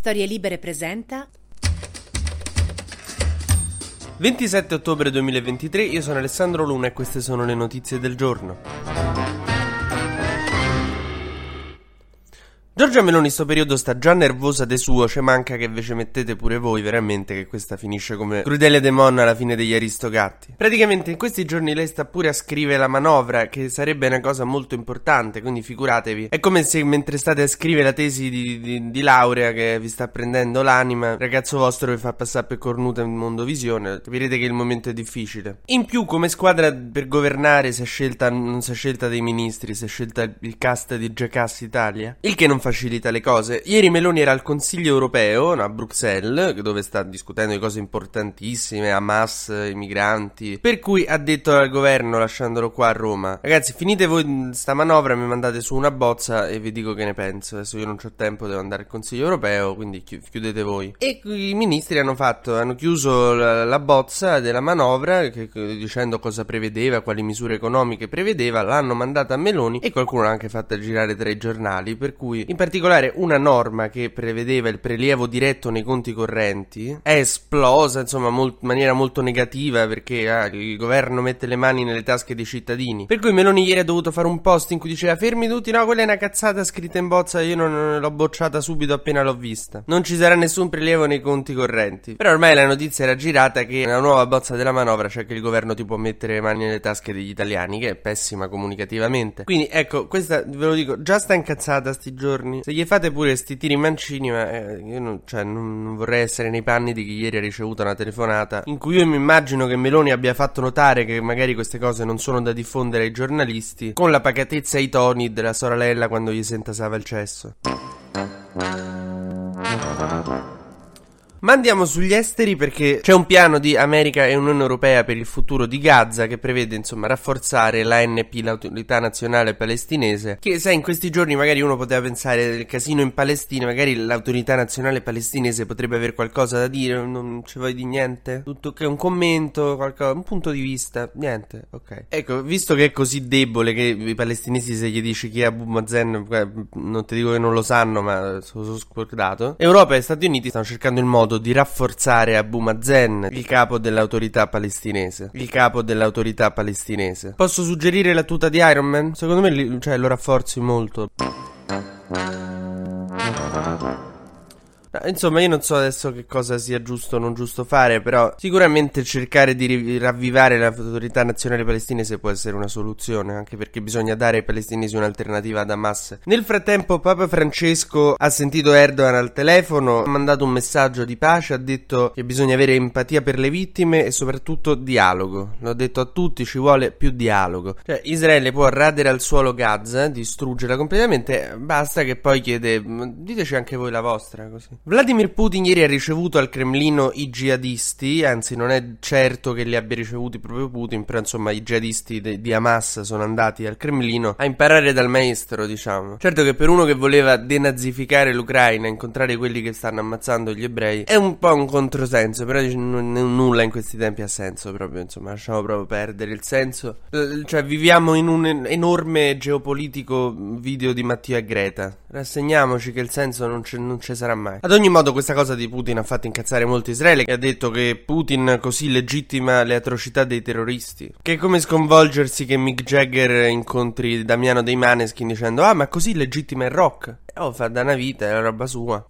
Storie Libere presenta 27 ottobre 2023, io sono Alessandro Luna e queste sono le notizie del giorno. Giorgia Meloni in sto periodo sta già nervosa de suo, c'è manca che invece mettete pure voi veramente che questa finisce come Crudele Demon alla fine degli Aristogatti. Praticamente in questi giorni lei sta pure a scrivere la manovra, che sarebbe una cosa molto importante, quindi figuratevi. È come se mentre state a scrivere la tesi di, di, di laurea che vi sta prendendo l'anima, ragazzo vostro vi fa passare per cornuta in mondo visione, capirete che il momento è difficile. In più come squadra per governare si è scelta, non si è scelta dei ministri, si è scelta il cast di Jackass Italia, il che non fa facilita le cose. Ieri Meloni era al Consiglio europeo a Bruxelles, dove sta discutendo di cose importantissime, Hamas, i migranti. Per cui ha detto al governo, lasciandolo qua a Roma: Ragazzi, finite voi sta manovra, mi mandate su una bozza e vi dico che ne penso. Adesso io non ho tempo, devo andare al Consiglio europeo, quindi chiudete voi. E i ministri hanno fatto, hanno chiuso la, la bozza della manovra, che, dicendo cosa prevedeva, quali misure economiche prevedeva, l'hanno mandata a Meloni e qualcuno l'ha anche fatta girare tra i giornali. Per cui in particolare una norma che prevedeva il prelievo diretto nei conti correnti è esplosa insomma in maniera molto negativa perché ah, il governo mette le mani nelle tasche dei cittadini. Per cui Meloni ieri ha dovuto fare un post in cui diceva fermi tutti, no quella è una cazzata scritta in bozza, io non, l'ho bocciata subito appena l'ho vista. Non ci sarà nessun prelievo nei conti correnti. Però ormai la notizia era girata che nella nuova bozza della manovra c'è che il governo ti può mettere le mani nelle tasche degli italiani, che è pessima comunicativamente. Quindi ecco, questa ve lo dico, già sta incazzata sti giorni giorni. Se gli fate pure sti tiri mancini, ma eh, io non, cioè, non, non, vorrei essere nei panni di chi ieri ha ricevuto una telefonata in cui io mi immagino che Meloni abbia fatto notare che magari queste cose non sono da diffondere ai giornalisti, con la pacatezza e i toni della sorella quando gli sentasava il cesso. Ma andiamo sugli esteri perché c'è un piano di America e Unione Europea per il futuro di Gaza che prevede insomma rafforzare l'ANP, l'autorità nazionale palestinese, che sai in questi giorni magari uno poteva pensare del casino in Palestina, magari l'autorità nazionale palestinese potrebbe avere qualcosa da dire, non ci vuoi di niente? Tutto che un commento, qualcosa, un punto di vista, niente, ok. Ecco, visto che è così debole che i palestinesi se gli dici chi è Abu Mazen, non ti dico che non lo sanno, ma sono scordato. Europa e Stati Uniti stanno cercando il modo modo di rafforzare Abu Mazen, il capo dell'autorità palestinese. Il capo dell'autorità palestinese. Posso suggerire la tuta di Iron Man? Secondo me cioè, lo rafforzi molto. Insomma, io non so adesso che cosa sia giusto o non giusto fare, però sicuramente cercare di ravvivare l'autorità nazionale palestinese può essere una soluzione, anche perché bisogna dare ai palestinesi un'alternativa ad Hamas. Nel frattempo, Papa Francesco ha sentito Erdogan al telefono, ha mandato un messaggio di pace, ha detto che bisogna avere empatia per le vittime e soprattutto dialogo. L'ho detto a tutti, ci vuole più dialogo. Cioè, Israele può radere al suolo Gaza, distruggerla completamente, basta che poi chiede, diteci anche voi la vostra, così. Vladimir Putin ieri ha ricevuto al Cremlino i jihadisti, anzi non è certo che li abbia ricevuti proprio Putin, però insomma i jihadisti de- di Hamas sono andati al Cremlino a imparare dal maestro, diciamo. Certo che per uno che voleva denazificare l'Ucraina, incontrare quelli che stanno ammazzando gli ebrei, è un po' un controsenso, però non, nulla in questi tempi ha senso proprio, insomma, lasciamo proprio perdere il senso. cioè viviamo in un enorme geopolitico video di Mattia Greta. Rassegniamoci che il senso non, c- ci sarà mai. Ogni modo questa cosa di Putin ha fatto incazzare molto Israele che ha detto che Putin così legittima le atrocità dei terroristi. Che è come sconvolgersi che Mick Jagger incontri Damiano dei Maneskin dicendo ah ma così legittima il rock. Oh fa da una vita, è la roba sua.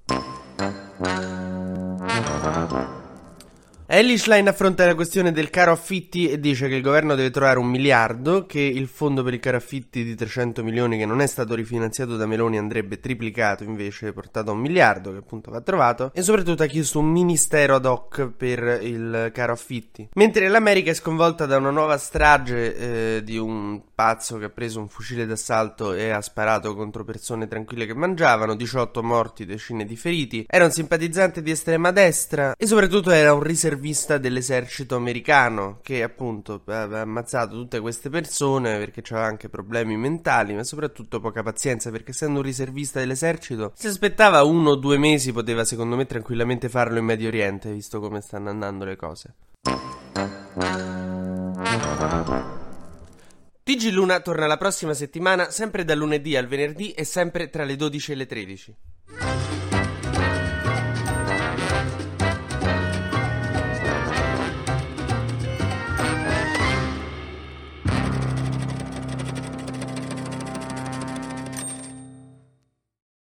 Ellie Schlein affronta la questione del caro affitti e dice che il governo deve trovare un miliardo, che il fondo per il caro affitti di 300 milioni che non è stato rifinanziato da Meloni andrebbe triplicato invece portato a un miliardo che appunto va trovato e soprattutto ha chiesto un ministero ad hoc per il caro affitti. Mentre l'America è sconvolta da una nuova strage eh, di un pazzo che ha preso un fucile d'assalto e ha sparato contro persone tranquille che mangiavano, 18 morti, decine di feriti, era un simpatizzante di estrema destra e soprattutto era un riservato intervista dell'esercito americano che appunto aveva ammazzato tutte queste persone perché aveva anche problemi mentali ma soprattutto poca pazienza perché essendo un riservista dell'esercito si aspettava uno o due mesi poteva secondo me tranquillamente farlo in Medio Oriente visto come stanno andando le cose. TG Luna torna la prossima settimana sempre dal lunedì al venerdì e sempre tra le 12 e le 13.